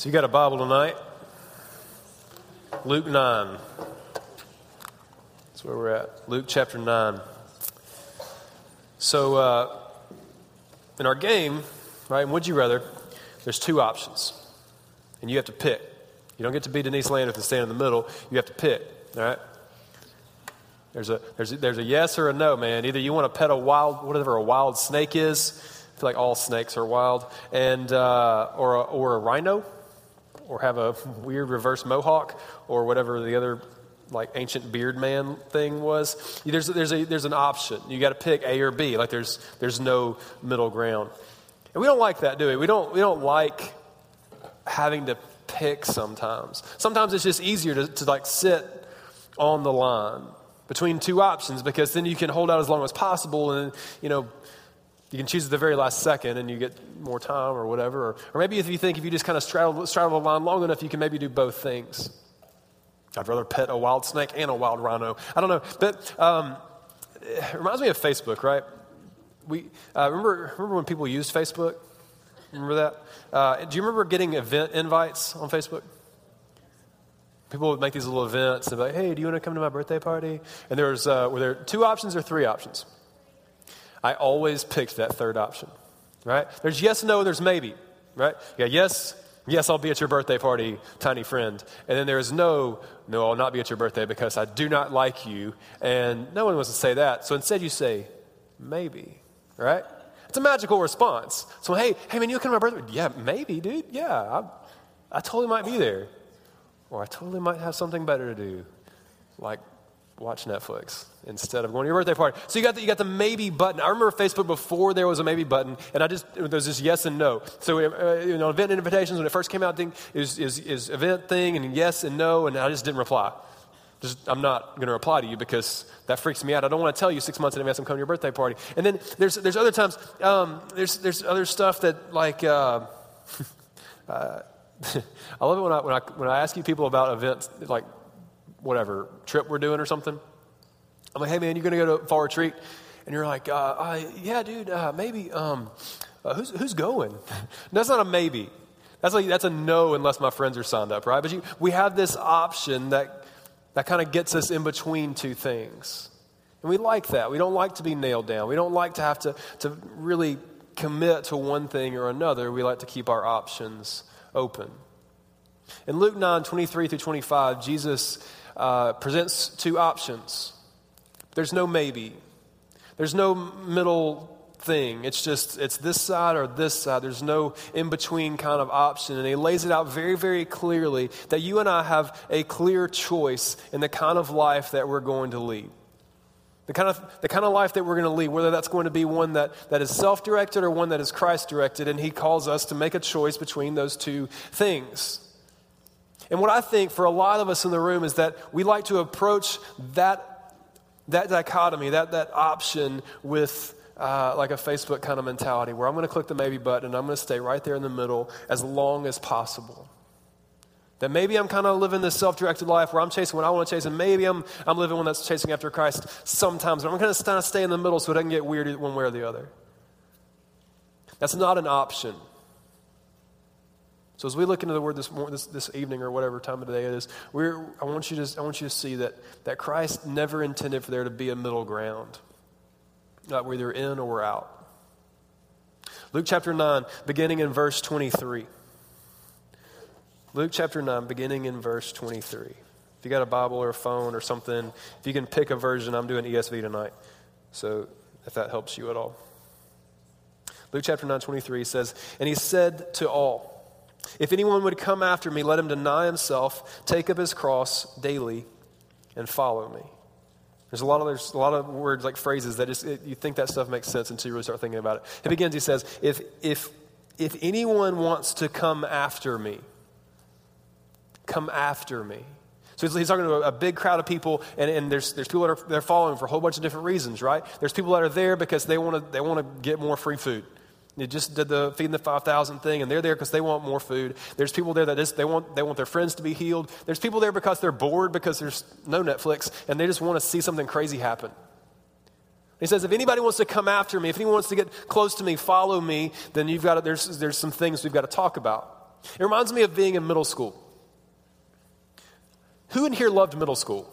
So you got a Bible tonight? Luke 9. That's where we're at. Luke chapter 9. So, uh, in our game, right, would you rather, there's two options. And you have to pick. You don't get to be Denise Landers and stand in the middle. You have to pick, all right? There's a, there's, a, there's a yes or a no, man. Either you want to pet a wild, whatever a wild snake is, I feel like all snakes are wild, and, uh, or, a, or a rhino, or have a weird reverse mohawk or whatever the other like ancient beard man thing was. There's, there's, a, there's an option. You got to pick A or B. Like there's, there's no middle ground. And we don't like that, do we? We don't, we don't like having to pick sometimes. Sometimes it's just easier to, to like sit on the line between two options because then you can hold out as long as possible and, you know, you can choose at the very last second and you get more time or whatever. Or, or maybe if you think if you just kind of straddle, straddle the line long enough, you can maybe do both things. I'd rather pet a wild snake and a wild rhino. I don't know. But um, it reminds me of Facebook, right? We, uh, remember, remember when people used Facebook? Remember that? Uh, do you remember getting event invites on Facebook? People would make these little events and be like, hey, do you want to come to my birthday party? And there was, uh, were there two options or three options? I always picked that third option, right? There's yes, no, there's maybe, right? Yeah, yes, yes, I'll be at your birthday party, tiny friend. And then there's no, no, I'll not be at your birthday because I do not like you. And no one wants to say that. So instead you say, maybe, right? It's a magical response. So, hey, hey, man, you come to my birthday? Yeah, maybe, dude. Yeah, I, I totally might be there. Or I totally might have something better to do, like watch Netflix instead of going to your birthday party. So you got the, you got the maybe button. I remember Facebook before there was a maybe button, and I just there's this yes and no. So uh, you know, event invitations when it first came out, thing is, is is event thing and yes and no, and I just didn't reply. Just, I'm not going to reply to you because that freaks me out. I don't want to tell you six months in advance I'm coming to your birthday party. And then there's there's other times um, there's there's other stuff that like. Uh, uh, I love it when I, when I, when I ask you people about events, like whatever trip we're doing or something. I'm like, hey man, you're going to go to fall retreat, and you're like, uh, uh, yeah, dude, uh, maybe. Um, uh, who's who's going? that's not a maybe. That's like that's a no unless my friends are signed up, right? But you, we have this option that that kind of gets us in between two things, and we like that. We don't like to be nailed down. We don't like to have to to really commit to one thing or another. We like to keep our options open. In Luke 9, 23 through 25, Jesus uh, presents two options. There's no maybe, there's no middle thing. It's just, it's this side or this side. There's no in between kind of option. And he lays it out very, very clearly that you and I have a clear choice in the kind of life that we're going to lead. The kind, of, the kind of life that we're going to lead, whether that's going to be one that, that is self directed or one that is Christ directed, and He calls us to make a choice between those two things. And what I think for a lot of us in the room is that we like to approach that, that dichotomy, that, that option with uh, like a Facebook kind of mentality where I'm going to click the maybe button and I'm going to stay right there in the middle as long as possible. That maybe I'm kind of living this self directed life where I'm chasing what I want to chase, and maybe I'm, I'm living one that's chasing after Christ sometimes. But I'm going to kind of stay in the middle so it doesn't get weird one way or the other. That's not an option. So as we look into the Word this, this, this evening or whatever time of the day it is, we're, I, want you to, I want you to see that, that Christ never intended for there to be a middle ground, not where you're in or we're out. Luke chapter 9, beginning in verse 23. Luke chapter 9, beginning in verse 23. If you got a Bible or a phone or something, if you can pick a version, I'm doing ESV tonight. So if that helps you at all. Luke chapter 9, 23 says, And he said to all, if anyone would come after me, let him deny himself, take up his cross daily, and follow me. There's a lot of there's a lot of words like phrases that just it, you think that stuff makes sense until you really start thinking about it. It begins. He says, "If if if anyone wants to come after me, come after me." So he's, he's talking to a, big crowd of people, and, and there's, there's people that are they're following for a whole bunch of different reasons, right? There's people that are there because they want to they want to get more free food. They just did the feeding the 5,000 thing, and they're there because they want more food. There's people there that just, they, want, they want their friends to be healed. There's people there because they're bored because there's no Netflix, and they just want to see something crazy happen. He says, if anybody wants to come after me, if anyone wants to get close to me, follow me, then you've got to, there's, there's some things we've got to talk about. It reminds me of being in middle school. Who in here loved middle school?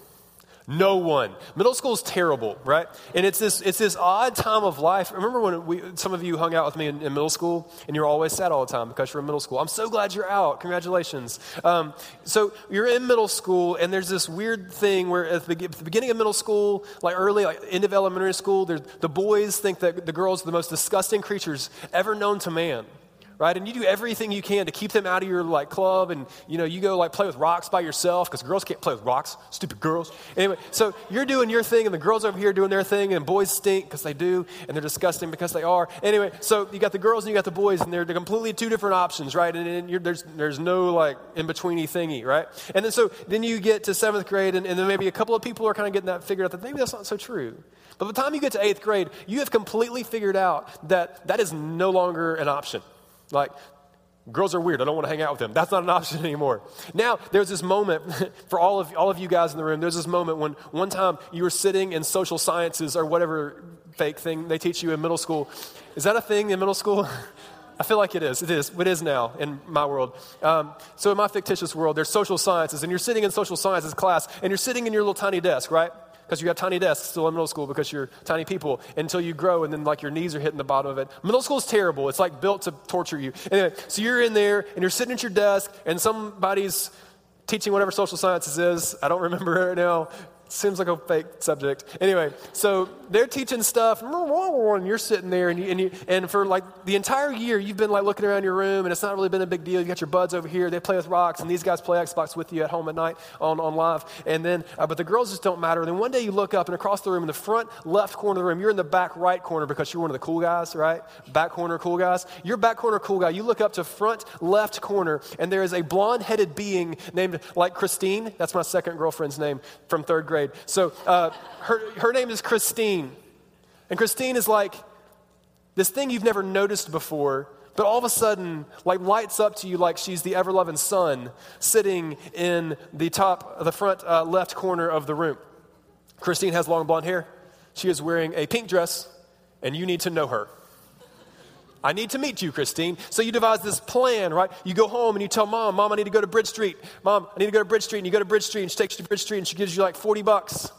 No one. Middle school is terrible, right? And it's this, it's this odd time of life. Remember when we, some of you hung out with me in, in, middle school and you're always sad all the time because you're in middle school? I'm so glad you're out. Congratulations. Um, so you're in middle school and there's this weird thing where at the, at the beginning of middle school, like early, like end of elementary school, the boys think that the girls are the most disgusting creatures ever known to man right? And you do everything you can to keep them out of your like club, and you know you go like play with rocks by yourself because girls can't play with rocks, stupid girls. Anyway, so you're doing your thing, and the girls over here doing their thing, and boys stink because they do, and they're disgusting because they are. Anyway, so you got the girls and you got the boys, and they're, they're completely two different options, right? And, and there's there's no like in betweeny thingy, right? And then so then you get to seventh grade, and, and then maybe a couple of people are kind of getting that figured out that maybe that's not so true. But by the time you get to eighth grade, you have completely figured out that that is no longer an option. Like, girls are weird. I don't want to hang out with them. That's not an option anymore. Now, there's this moment for all of, all of you guys in the room. There's this moment when one time you were sitting in social sciences or whatever fake thing they teach you in middle school. Is that a thing in middle school? I feel like it is. It is. It is now in my world. Um, so, in my fictitious world, there's social sciences, and you're sitting in social sciences class, and you're sitting in your little tiny desk, right? Because you have tiny desks still in middle school because you're tiny people until you grow and then like your knees are hitting the bottom of it. Middle school is terrible. It's like built to torture you. Anyway, so you're in there and you're sitting at your desk and somebody's teaching whatever social sciences is. I don't remember right now. Seems like a fake subject. Anyway, so they're teaching stuff, and you're sitting there, and, you, and, you, and for like the entire year, you've been like looking around your room, and it's not really been a big deal. You got your buds over here, they play with rocks, and these guys play Xbox with you at home at night on, on live. And then, uh, but the girls just don't matter. And then one day you look up, and across the room, in the front left corner of the room, you're in the back right corner because you're one of the cool guys, right? Back corner cool guys. You're back corner cool guy. You look up to front left corner, and there is a blonde headed being named like Christine. That's my second girlfriend's name from third grade grade. So uh, her, her name is Christine. And Christine is like this thing you've never noticed before, but all of a sudden, like lights up to you like she's the ever loving sun sitting in the top, the front uh, left corner of the room. Christine has long blonde hair. She is wearing a pink dress, and you need to know her. I need to meet you, Christine. So you devise this plan, right? You go home and you tell mom, Mom, I need to go to Bridge Street. Mom, I need to go to Bridge Street. And you go to Bridge Street and she takes you to Bridge Street and she gives you like 40 bucks.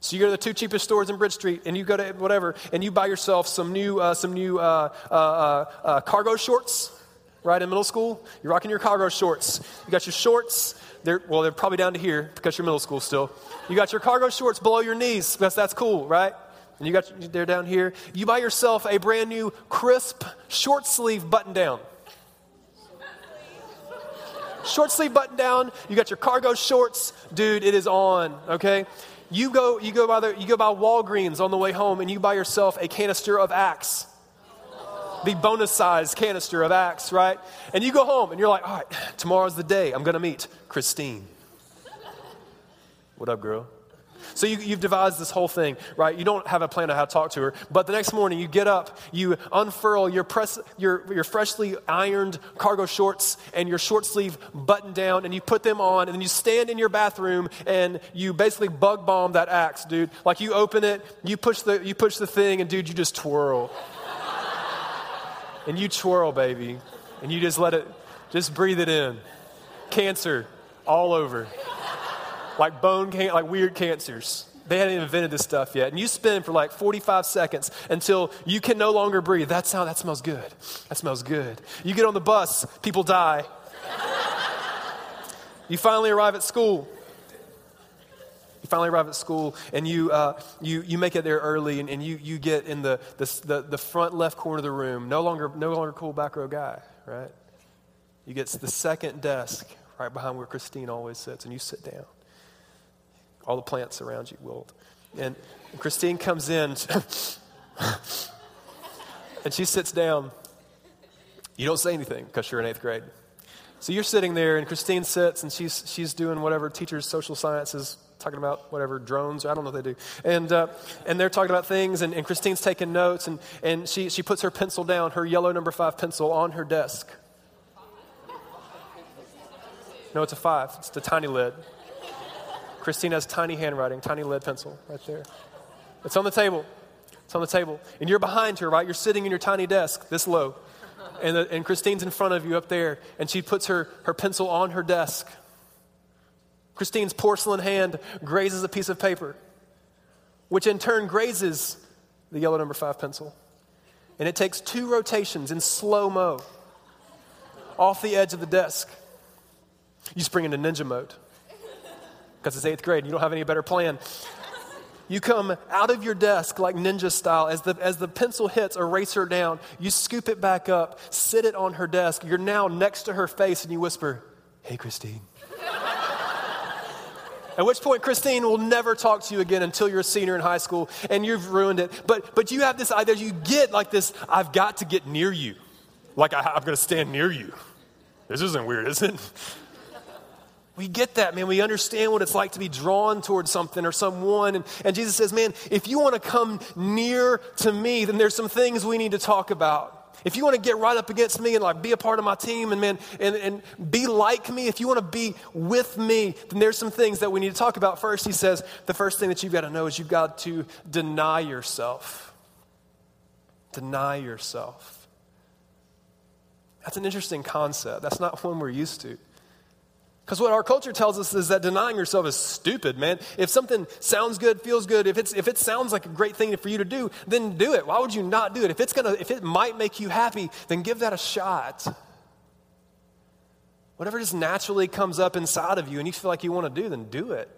So you go to the two cheapest stores in Bridge Street and you go to whatever and you buy yourself some new, uh, some new uh, uh, uh, uh cargo shorts, right? In middle school, you're rocking your cargo shorts. You got your shorts. They're, well, they're probably down to here because you're middle school still. You got your cargo shorts below your knees because that's cool, right? And you got they're down here. You buy yourself a brand new crisp short sleeve button down. Short sleeve button down. You got your cargo shorts, dude. It is on. Okay. You go. You go by the. You go by Walgreens on the way home, and you buy yourself a canister of Axe. The bonus size canister of Axe, right? And you go home, and you're like, all right, tomorrow's the day. I'm gonna meet Christine. What up, girl? So you, have devised this whole thing, right? You don't have a plan on how to talk to her, but the next morning you get up, you unfurl your, press, your, your freshly ironed cargo shorts and your short sleeve button down, and you put them on, and then you stand in your bathroom and you basically bug bomb that axe, dude. Like you open it, you push the, you push the thing, and dude, you just twirl. and you twirl, baby, and you just let it, just breathe it in. Cancer all over like bone can- like weird cancers. They hadn't invented this stuff yet. And you spin for like 45 seconds until you can no longer breathe. That sound that smells good. That smells good. You get on the bus, people die. you finally arrive at school. You finally arrive at school and you, uh, you, you make it there early and, and you, you get in the, the, the, the front left corner of the room. No longer, no longer cool back row guy, right? You get to the second desk right behind where Christine always sits and you sit down all the plants around you wilt. And Christine comes in and she sits down. You don't say anything because you're in eighth grade. So you're sitting there, and Christine sits, and she's, she's doing whatever teachers' social sciences, talking about whatever drones, I don't know what they do. And, uh, and they're talking about things, and, and Christine's taking notes, and, and she, she puts her pencil down, her yellow number five pencil, on her desk. No, it's a five, it's the tiny lid. Christine has tiny handwriting, tiny lead pencil right there. It's on the table. It's on the table. And you're behind her, right? You're sitting in your tiny desk, this low. And, the, and Christine's in front of you up there, and she puts her, her pencil on her desk. Christine's porcelain hand grazes a piece of paper, which in turn grazes the yellow number five pencil. And it takes two rotations in slow mo off the edge of the desk. You spring into ninja mode because it's eighth grade and you don't have any better plan. You come out of your desk like ninja style. As the, as the pencil hits, erase her down. You scoop it back up, sit it on her desk. You're now next to her face and you whisper, Hey, Christine. At which point, Christine will never talk to you again until you're a senior in high school and you've ruined it. But, but you have this idea, you get like this I've got to get near you. Like I, I'm going to stand near you. This isn't weird, is it? We get that, man. We understand what it's like to be drawn towards something or someone. And, and Jesus says, man, if you want to come near to me, then there's some things we need to talk about. If you want to get right up against me and like be a part of my team and man and, and be like me, if you want to be with me, then there's some things that we need to talk about. First, he says, the first thing that you've got to know is you've got to deny yourself. Deny yourself. That's an interesting concept. That's not one we're used to. Because what our culture tells us is that denying yourself is stupid, man. If something sounds good, feels good, if, it's, if it sounds like a great thing for you to do, then do it. Why would you not do it? If, it's gonna, if it might make you happy, then give that a shot. Whatever just naturally comes up inside of you and you feel like you want to do, then do it.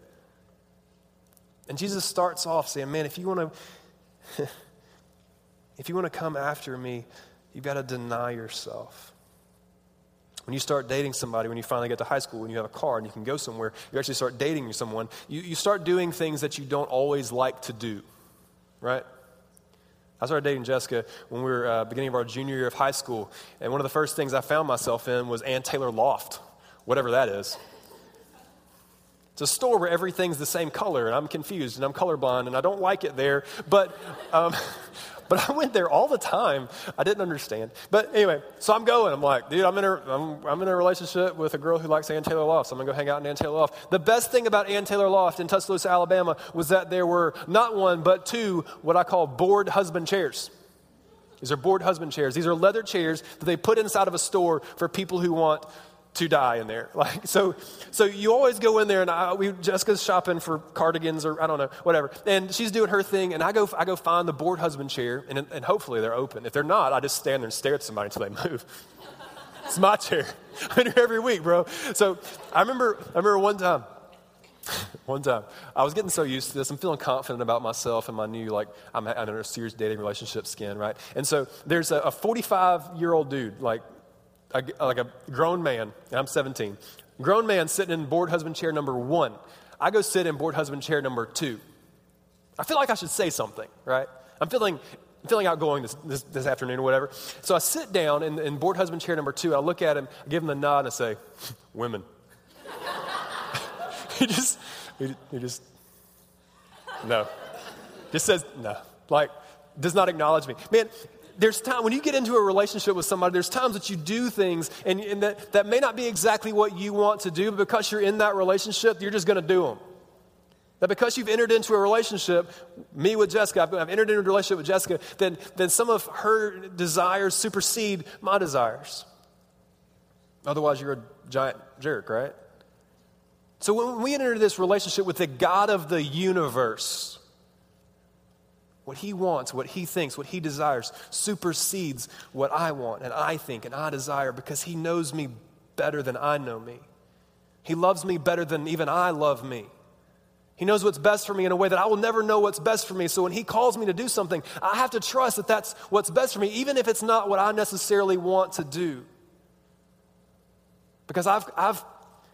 And Jesus starts off saying, man, if you want to, if you want to come after me, you've got to deny yourself. When you start dating somebody, when you finally get to high school, when you have a car and you can go somewhere, you actually start dating someone, you, you start doing things that you don't always like to do, right? I started dating Jessica when we were uh, beginning of our junior year of high school, and one of the first things I found myself in was Ann Taylor Loft, whatever that is. It's a store where everything's the same color, and I'm confused, and I'm colorblind, and I don't like it there. But um, But I went there all the time. I didn't understand. But anyway, so I'm going. I'm like, dude, I'm in a, I'm, I'm in a relationship with a girl who likes Ann Taylor Loft. So I'm going to go hang out in Ann Taylor Loft. The best thing about Ann Taylor Loft in Tuscaloosa, Alabama was that there were not one, but two what I call bored husband chairs. These are bored husband chairs. These are leather chairs that they put inside of a store for people who want to die in there. Like so, so you always go in there, and I, we Jessica's shopping for cardigans or I don't know, whatever, and she's doing her thing, and I go I go find the bored husband chair, and and hopefully they're open. If they're not, I just stand there and stare at somebody until they move. it's my chair. I'm here every week, bro. So I remember I remember one time. One time, I was getting so used to this. I'm feeling confident about myself and my new, like, I'm, I'm in a serious dating relationship skin, right? And so there's a 45 year old dude, like a, like a grown man, and I'm 17, grown man sitting in bored husband chair number one. I go sit in bored husband chair number two. I feel like I should say something, right? I'm feeling, feeling outgoing this, this, this afternoon or whatever. So I sit down in, in bored husband chair number two. I look at him, I give him the nod, and I say, Women. he just, he, he just, no. Just says, no. Like, does not acknowledge me. Man, there's time when you get into a relationship with somebody, there's times that you do things and, and that, that may not be exactly what you want to do, but because you're in that relationship, you're just going to do them. That because you've entered into a relationship, me with Jessica, I've, I've entered into a relationship with Jessica, then, then some of her desires supersede my desires. Otherwise, you're a giant jerk, right? So when we enter into this relationship with the God of the universe, what he wants, what he thinks, what he desires supersedes what I want and I think and I desire because he knows me better than I know me. He loves me better than even I love me. He knows what's best for me in a way that I will never know what's best for me. So when he calls me to do something, I have to trust that that's what's best for me, even if it's not what I necessarily want to do. Because I've, I've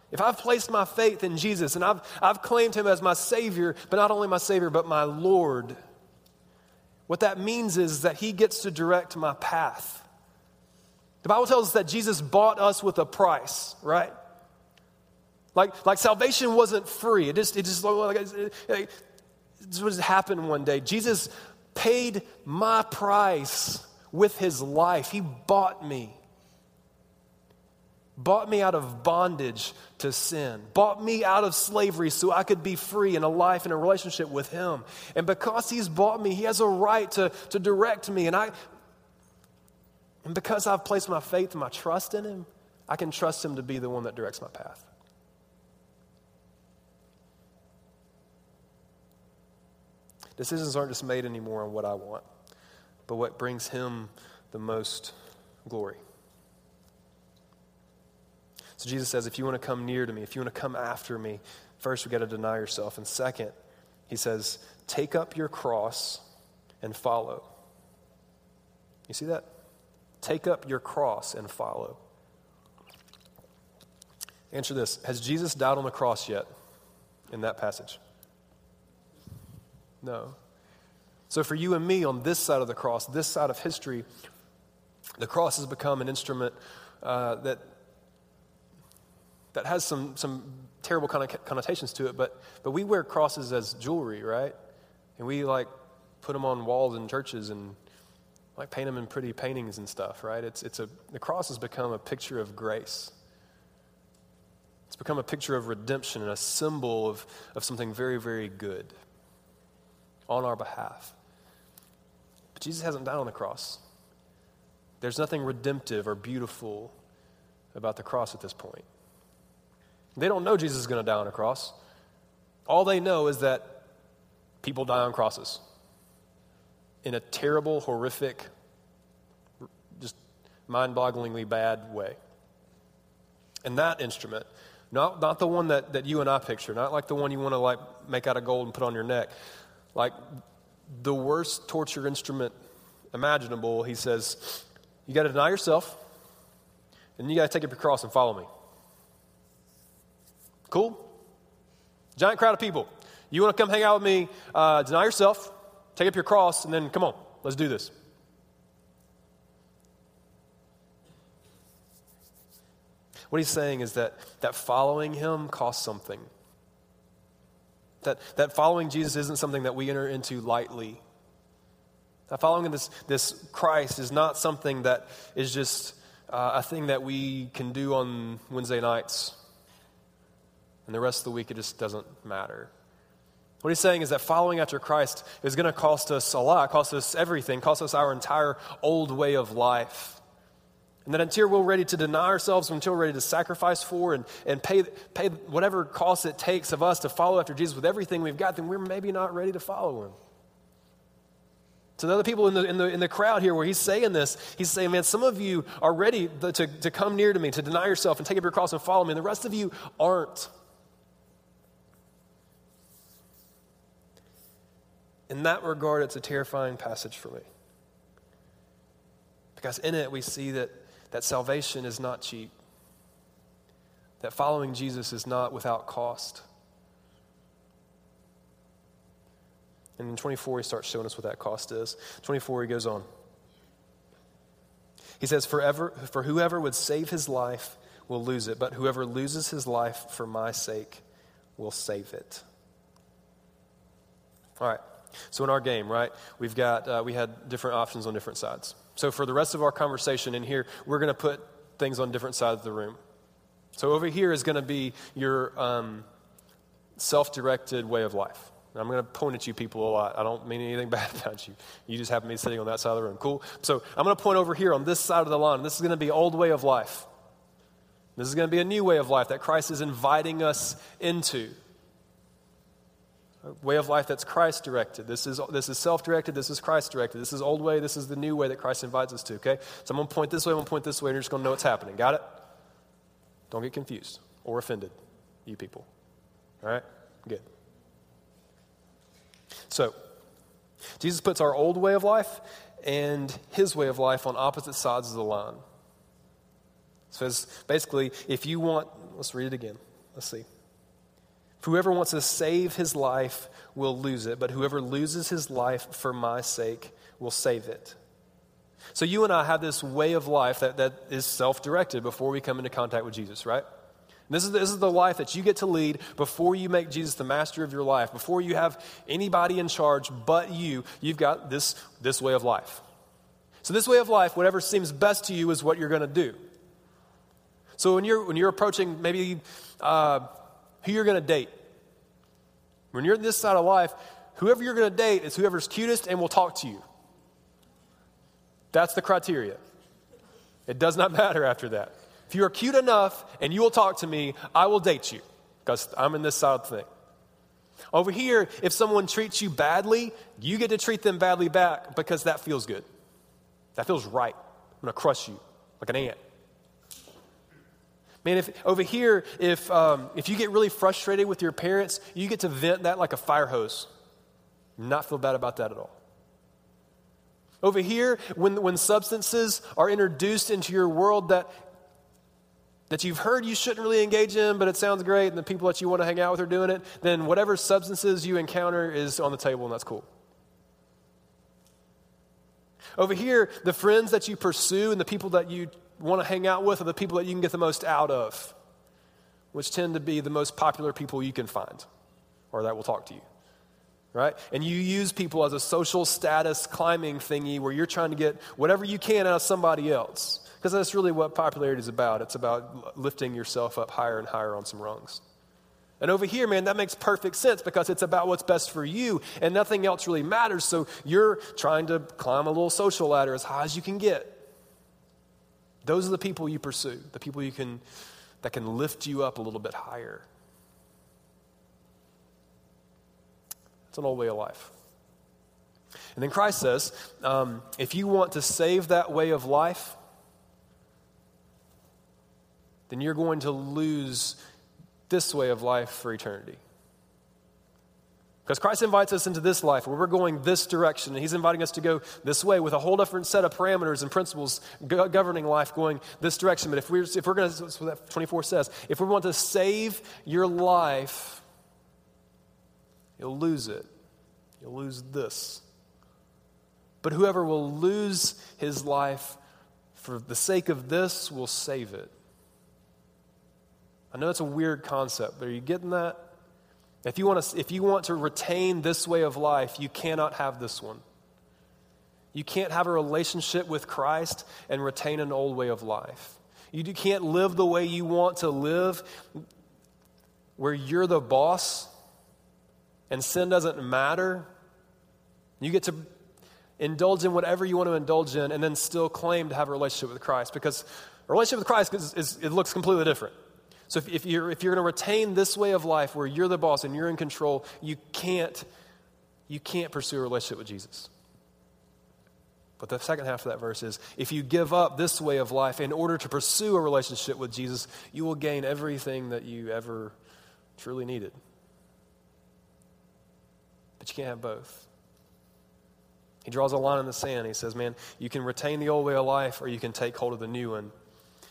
if I've placed my faith in Jesus and I've, I've claimed him as my Savior, but not only my Savior, but my Lord, what that means is that He gets to direct my path. The Bible tells us that Jesus bought us with a price, right? Like, like salvation wasn't free. It just, it just, like, it, it, this what happened one day. Jesus paid my price with his life. He bought me bought me out of bondage to sin, bought me out of slavery so I could be free in a life and a relationship with Him. And because He's bought me, He has a right to, to direct me. And I, And because I've placed my faith and my trust in Him, I can trust Him to be the one that directs my path. Decisions aren't just made anymore on what I want, but what brings Him the most glory. So Jesus says, if you want to come near to me, if you want to come after me, first we got to deny yourself. And second, he says, take up your cross and follow. You see that? Take up your cross and follow. Answer this Has Jesus died on the cross yet in that passage? No. So, for you and me on this side of the cross, this side of history, the cross has become an instrument uh, that, that has some, some terrible connotations to it, but, but we wear crosses as jewelry, right? And we like put them on walls in churches and like paint them in pretty paintings and stuff, right? It's, it's a, the cross has become a picture of grace. It's become a picture of redemption and a symbol of, of something very, very good on our behalf. But Jesus hasn't died on the cross. There's nothing redemptive or beautiful about the cross at this point. They don't know Jesus is going to die on a cross. All they know is that people die on crosses in a terrible, horrific, just mind bogglingly bad way. And that instrument, not, not the one that, that you and I picture, not like the one you want to like make out of gold and put on your neck, like the worst torture instrument imaginable, he says, you got to deny yourself, and you got to take up your cross and follow me. Cool? Giant crowd of people. You want to come hang out with me? Uh, deny yourself, take up your cross, and then come on, let's do this. What he's saying is that, that following him costs something. That, that following Jesus isn't something that we enter into lightly. That following this, this Christ is not something that is just uh, a thing that we can do on Wednesday nights. And the rest of the week, it just doesn't matter. What he's saying is that following after Christ is going to cost us a lot, cost us everything, cost us our entire old way of life. And that until we're ready to deny ourselves, until we're ready to sacrifice for and, and pay, pay whatever cost it takes of us to follow after Jesus with everything we've got, then we're maybe not ready to follow him. To the other people in the, in, the, in the crowd here where he's saying this, he's saying, man, some of you are ready to, to come near to me, to deny yourself and take up your cross and follow me, and the rest of you aren't. In that regard, it's a terrifying passage for me. Because in it, we see that, that salvation is not cheap, that following Jesus is not without cost. And in 24, he starts showing us what that cost is. 24, he goes on. He says, Forever, For whoever would save his life will lose it, but whoever loses his life for my sake will save it. All right. So in our game, right, we've got uh, we had different options on different sides. So for the rest of our conversation in here, we're going to put things on different sides of the room. So over here is going to be your um, self-directed way of life. I'm going to point at you people a lot. I don't mean anything bad about you. You just happen to be sitting on that side of the room. Cool. So I'm going to point over here on this side of the line. This is going to be old way of life. This is going to be a new way of life that Christ is inviting us into way of life that's Christ directed. This is, this is self directed. This is Christ directed. This is old way. This is the new way that Christ invites us to, okay? So I'm going to point this way. I'm going to point this way, and you're just going to know what's happening. Got it? Don't get confused or offended, you people. All right? Good. So, Jesus puts our old way of life and his way of life on opposite sides of the line. So, basically, if you want, let's read it again. Let's see. Whoever wants to save his life will lose it, but whoever loses his life for my sake will save it. So you and I have this way of life that, that is self directed before we come into contact with Jesus, right? This is, this is the life that you get to lead before you make Jesus the master of your life, before you have anybody in charge but you. You've got this, this way of life. So, this way of life, whatever seems best to you, is what you're going to do. So, when you're, when you're approaching maybe uh, who you're going to date. When you're in this side of life, whoever you're going to date is whoever's cutest and will talk to you. That's the criteria. It does not matter after that. If you are cute enough and you will talk to me, I will date you because I'm in this side of the thing. Over here, if someone treats you badly, you get to treat them badly back because that feels good. That feels right. I'm going to crush you like an ant. Man, if over here, if, um, if you get really frustrated with your parents, you get to vent that like a fire hose. Not feel bad about that at all. Over here, when, when substances are introduced into your world that, that you've heard you shouldn't really engage in, but it sounds great, and the people that you want to hang out with are doing it, then whatever substances you encounter is on the table, and that's cool. Over here, the friends that you pursue and the people that you want to hang out with are the people that you can get the most out of, which tend to be the most popular people you can find or that will talk to you. Right? And you use people as a social status climbing thingy where you're trying to get whatever you can out of somebody else. Because that's really what popularity is about. It's about lifting yourself up higher and higher on some rungs. And over here, man, that makes perfect sense because it's about what's best for you and nothing else really matters. So you're trying to climb a little social ladder as high as you can get. Those are the people you pursue, the people you can, that can lift you up a little bit higher. It's an old way of life. And then Christ says um, if you want to save that way of life, then you're going to lose this way of life for eternity. Because Christ invites us into this life where we're going this direction, and He's inviting us to go this way with a whole different set of parameters and principles governing life going this direction. But if we're, if we're going to, that's what that 24 says, if we want to save your life, you'll lose it. You'll lose this. But whoever will lose his life for the sake of this will save it. I know it's a weird concept, but are you getting that? If you, want to, if you want to retain this way of life, you cannot have this one. You can't have a relationship with Christ and retain an old way of life. You can't live the way you want to live, where you're the boss and sin doesn't matter. You get to indulge in whatever you want to indulge in and then still claim to have a relationship with Christ because a relationship with Christ is, is it looks completely different. So if, if you're, if you're going to retain this way of life where you're the boss and you're in control, you can't, you can't pursue a relationship with Jesus. But the second half of that verse is if you give up this way of life in order to pursue a relationship with Jesus, you will gain everything that you ever truly needed. But you can't have both. He draws a line in the sand. He says, Man, you can retain the old way of life or you can take hold of the new one.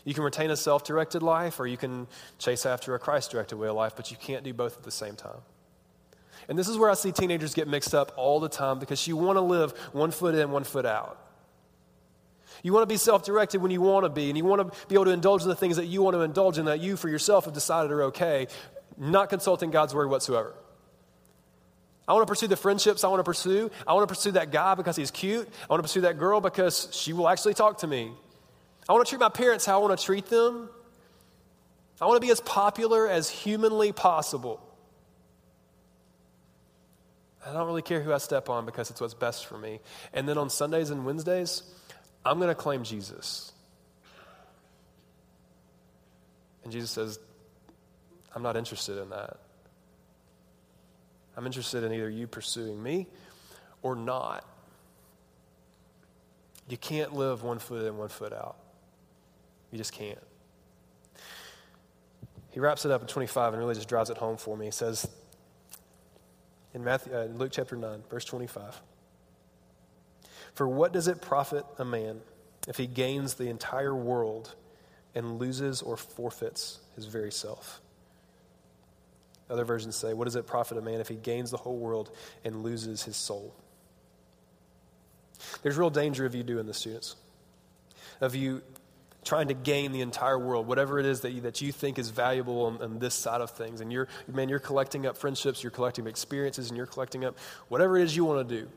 You can retain a self directed life or you can chase after a Christ directed way of life, but you can't do both at the same time. And this is where I see teenagers get mixed up all the time because you want to live one foot in, one foot out. You want to be self directed when you want to be, and you want to be able to indulge in the things that you want to indulge in that you for yourself have decided are okay, not consulting God's word whatsoever. I want to pursue the friendships I want to pursue. I want to pursue that guy because he's cute. I want to pursue that girl because she will actually talk to me. I want to treat my parents how I want to treat them. I want to be as popular as humanly possible. I don't really care who I step on because it's what's best for me. And then on Sundays and Wednesdays, I'm going to claim Jesus. And Jesus says, I'm not interested in that. I'm interested in either you pursuing me or not. You can't live one foot in, one foot out. You just can't. He wraps it up in 25 and really just drives it home for me. He says in Matthew, uh, Luke chapter 9, verse 25 For what does it profit a man if he gains the entire world and loses or forfeits his very self? Other versions say, What does it profit a man if he gains the whole world and loses his soul? There's real danger of you doing this, students. Of you trying to gain the entire world, whatever it is that you, that you think is valuable on, on, this side of things. And you're, man, you're collecting up friendships, you're collecting experiences, and you're collecting up whatever it is you want to do.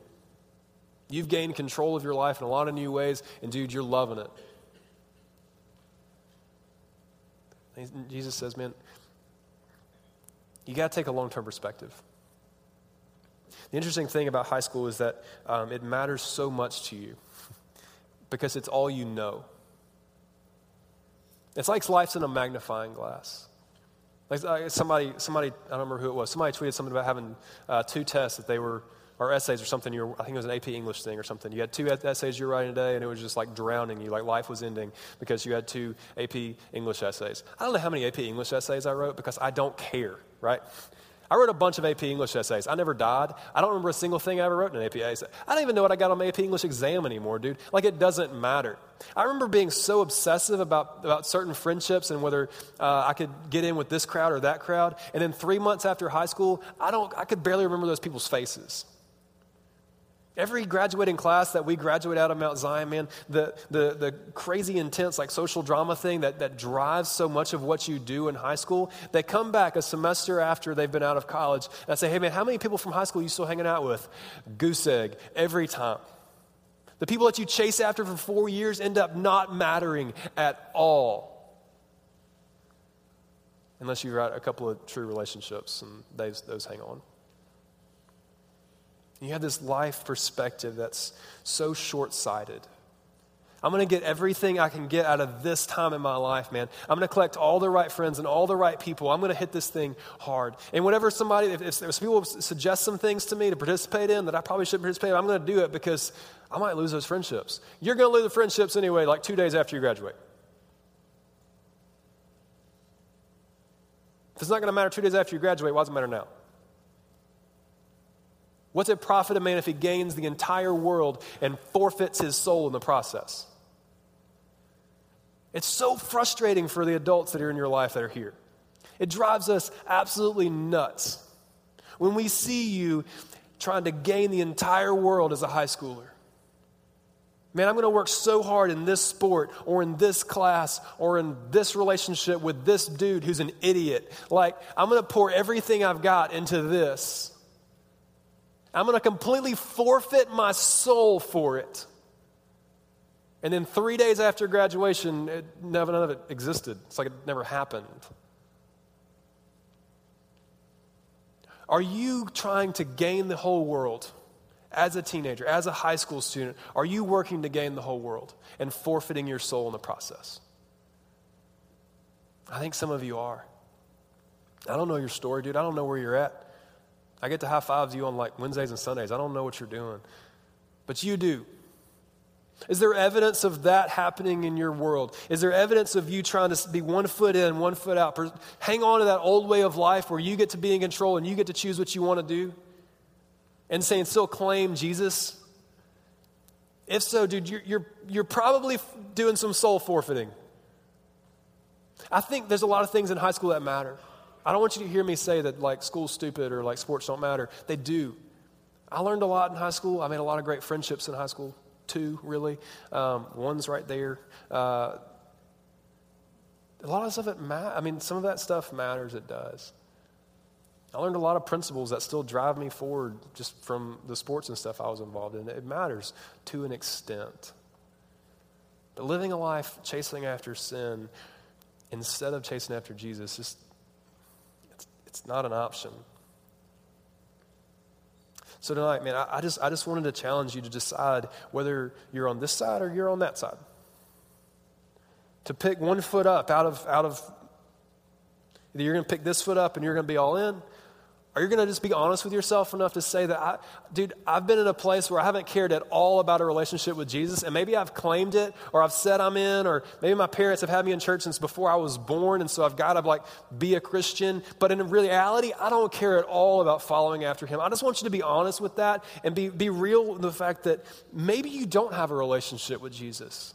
You've gained control of your life in a lot of new ways, and dude, you're loving it. And Jesus says, man, you got to take a long term perspective. The interesting thing about high school is that um, it matters so much to you because it's all you know. It's like life's in a magnifying glass. Like uh, somebody, somebody, I don't remember who it was. Somebody tweeted something about having uh, two tests that they were, or essays or something. You were, I think it was an AP English thing or something. You had two essays you were writing today, and it was just like drowning you, like life was ending because you had two AP English essays. I don't know how many AP English essays I wrote because I don't care, right? I wrote a bunch of AP English essays. I never died. I don't remember a single thing I ever wrote in an AP essay. I don't even know what I got on my AP English exam anymore, dude. Like, it doesn't matter. I remember being so obsessive about, about certain friendships and whether uh, I could get in with this crowd or that crowd. And then three months after high school, I, don't, I could barely remember those people's faces. Every graduating class that we graduate out of Mount Zion, man, the, the, the crazy intense like social drama thing that, that drives so much of what you do in high school, they come back a semester after they've been out of college and I say, hey man, how many people from high school are you still hanging out with? Goose egg, every time. The people that you chase after for four years end up not mattering at all. Unless you write a couple of true relationships and those, those hang on. You have this life perspective that's so short sighted. I'm going to get everything I can get out of this time in my life, man. I'm going to collect all the right friends and all the right people. I'm going to hit this thing hard. And whatever somebody, if, if, if people suggest some things to me to participate in that I probably shouldn't participate in, I'm going to do it because I might lose those friendships. You're going to lose the friendships anyway, like two days after you graduate. If it's not going to matter two days after you graduate, why does it matter now? What's it profit a man if he gains the entire world and forfeits his soul in the process? It's so frustrating for the adults that are in your life that are here. It drives us absolutely nuts when we see you trying to gain the entire world as a high schooler. Man, I'm going to work so hard in this sport or in this class or in this relationship with this dude who's an idiot. Like, I'm going to pour everything I've got into this. I'm going to completely forfeit my soul for it. And then three days after graduation, it, none of it existed. It's like it never happened. Are you trying to gain the whole world as a teenager, as a high school student? Are you working to gain the whole world and forfeiting your soul in the process? I think some of you are. I don't know your story, dude. I don't know where you're at. I get to high fives you on like Wednesdays and Sundays. I don't know what you're doing, but you do. Is there evidence of that happening in your world? Is there evidence of you trying to be one foot in, one foot out? Hang on to that old way of life where you get to be in control and you get to choose what you want to do? And saying, still claim Jesus? If so, dude, you're, you're, you're probably doing some soul forfeiting. I think there's a lot of things in high school that matter. I don't want you to hear me say that like school's stupid or like sports don't matter. They do. I learned a lot in high school. I made a lot of great friendships in high school, two, really. Um, one's right there. Uh, a lot of stuff, it ma- I mean, some of that stuff matters, it does. I learned a lot of principles that still drive me forward just from the sports and stuff I was involved in. It matters to an extent. But living a life chasing after sin instead of chasing after Jesus just it's not an option. So tonight, man, I, I, just, I just wanted to challenge you to decide whether you're on this side or you're on that side. To pick one foot up out of, out of either you're going to pick this foot up and you're going to be all in, are you going to just be honest with yourself enough to say that, I, dude, I've been in a place where I haven't cared at all about a relationship with Jesus, and maybe I've claimed it, or I've said I'm in, or maybe my parents have had me in church since before I was born, and so I've got to like be a Christian. But in reality, I don't care at all about following after Him. I just want you to be honest with that and be, be real with the fact that maybe you don't have a relationship with Jesus.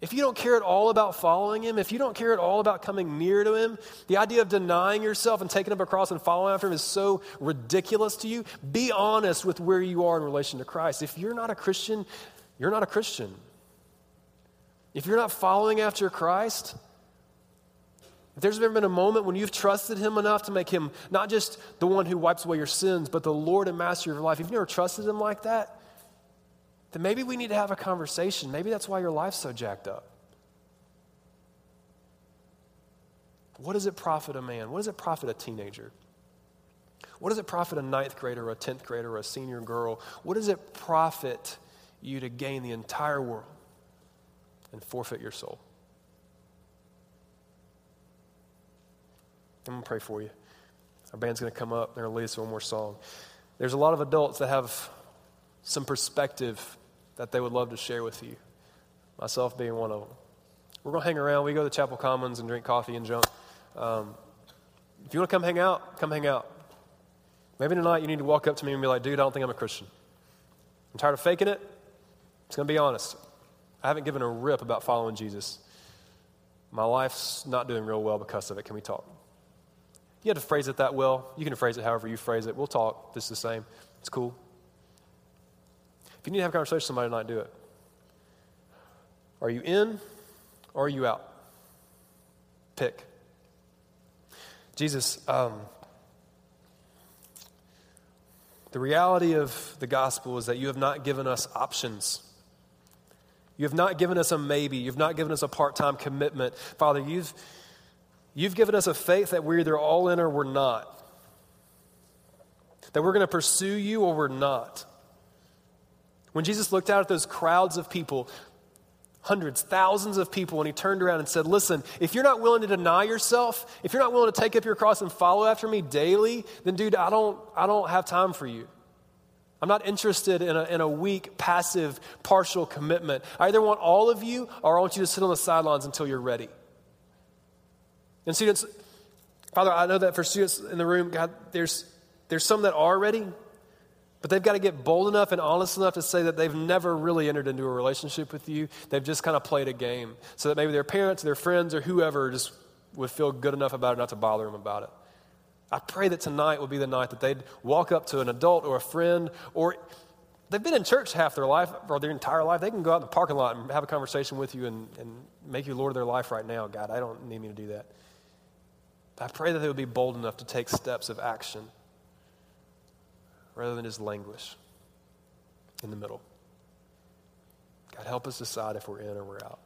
If you don't care at all about following him, if you don't care at all about coming near to him, the idea of denying yourself and taking up a cross and following after him is so ridiculous to you. Be honest with where you are in relation to Christ. If you're not a Christian, you're not a Christian. If you're not following after Christ, if there's ever been a moment when you've trusted him enough to make him not just the one who wipes away your sins, but the Lord and Master of your life, if you've never trusted him like that, then maybe we need to have a conversation. Maybe that's why your life's so jacked up. What does it profit a man? What does it profit a teenager? What does it profit a ninth grader, or a tenth grader, or a senior girl? What does it profit you to gain the entire world and forfeit your soul? I'm going to pray for you. Our band's going to come up. They're going to lead us one more song. There's a lot of adults that have some perspective that they would love to share with you, myself being one of them. We're going to hang around. We go to Chapel Commons and drink coffee and junk. Um, if you want to come hang out, come hang out. Maybe tonight you need to walk up to me and be like, dude, I don't think I'm a Christian. I'm tired of faking it. It's going to be honest. I haven't given a rip about following Jesus. My life's not doing real well because of it. Can we talk? You have to phrase it that well. You can phrase it however you phrase it. We'll talk. This is the same. It's cool. If you need to have a conversation with somebody tonight, do it. Are you in or are you out? Pick. Jesus, um, the reality of the gospel is that you have not given us options. You have not given us a maybe. You've not given us a part time commitment. Father, you've, you've given us a faith that we're either all in or we're not. That we're going to pursue you or we're not. When Jesus looked out at those crowds of people, hundreds, thousands of people, and he turned around and said, Listen, if you're not willing to deny yourself, if you're not willing to take up your cross and follow after me daily, then dude, I don't, I don't have time for you. I'm not interested in a, in a weak, passive, partial commitment. I either want all of you or I want you to sit on the sidelines until you're ready. And students, Father, I know that for students in the room, God, there's, there's some that are ready, but they've got to get bold enough and honest enough to say that they've never really entered into a relationship with you. They've just kind of played a game. So that maybe their parents, their friends, or whoever just would feel good enough about it not to bother them about it. I pray that tonight will be the night that they'd walk up to an adult or a friend, or they've been in church half their life or their entire life. They can go out in the parking lot and have a conversation with you and, and make you Lord of their life right now. God, I don't need me to do that. I pray that they would be bold enough to take steps of action rather than just languish in the middle. God, help us decide if we're in or we're out.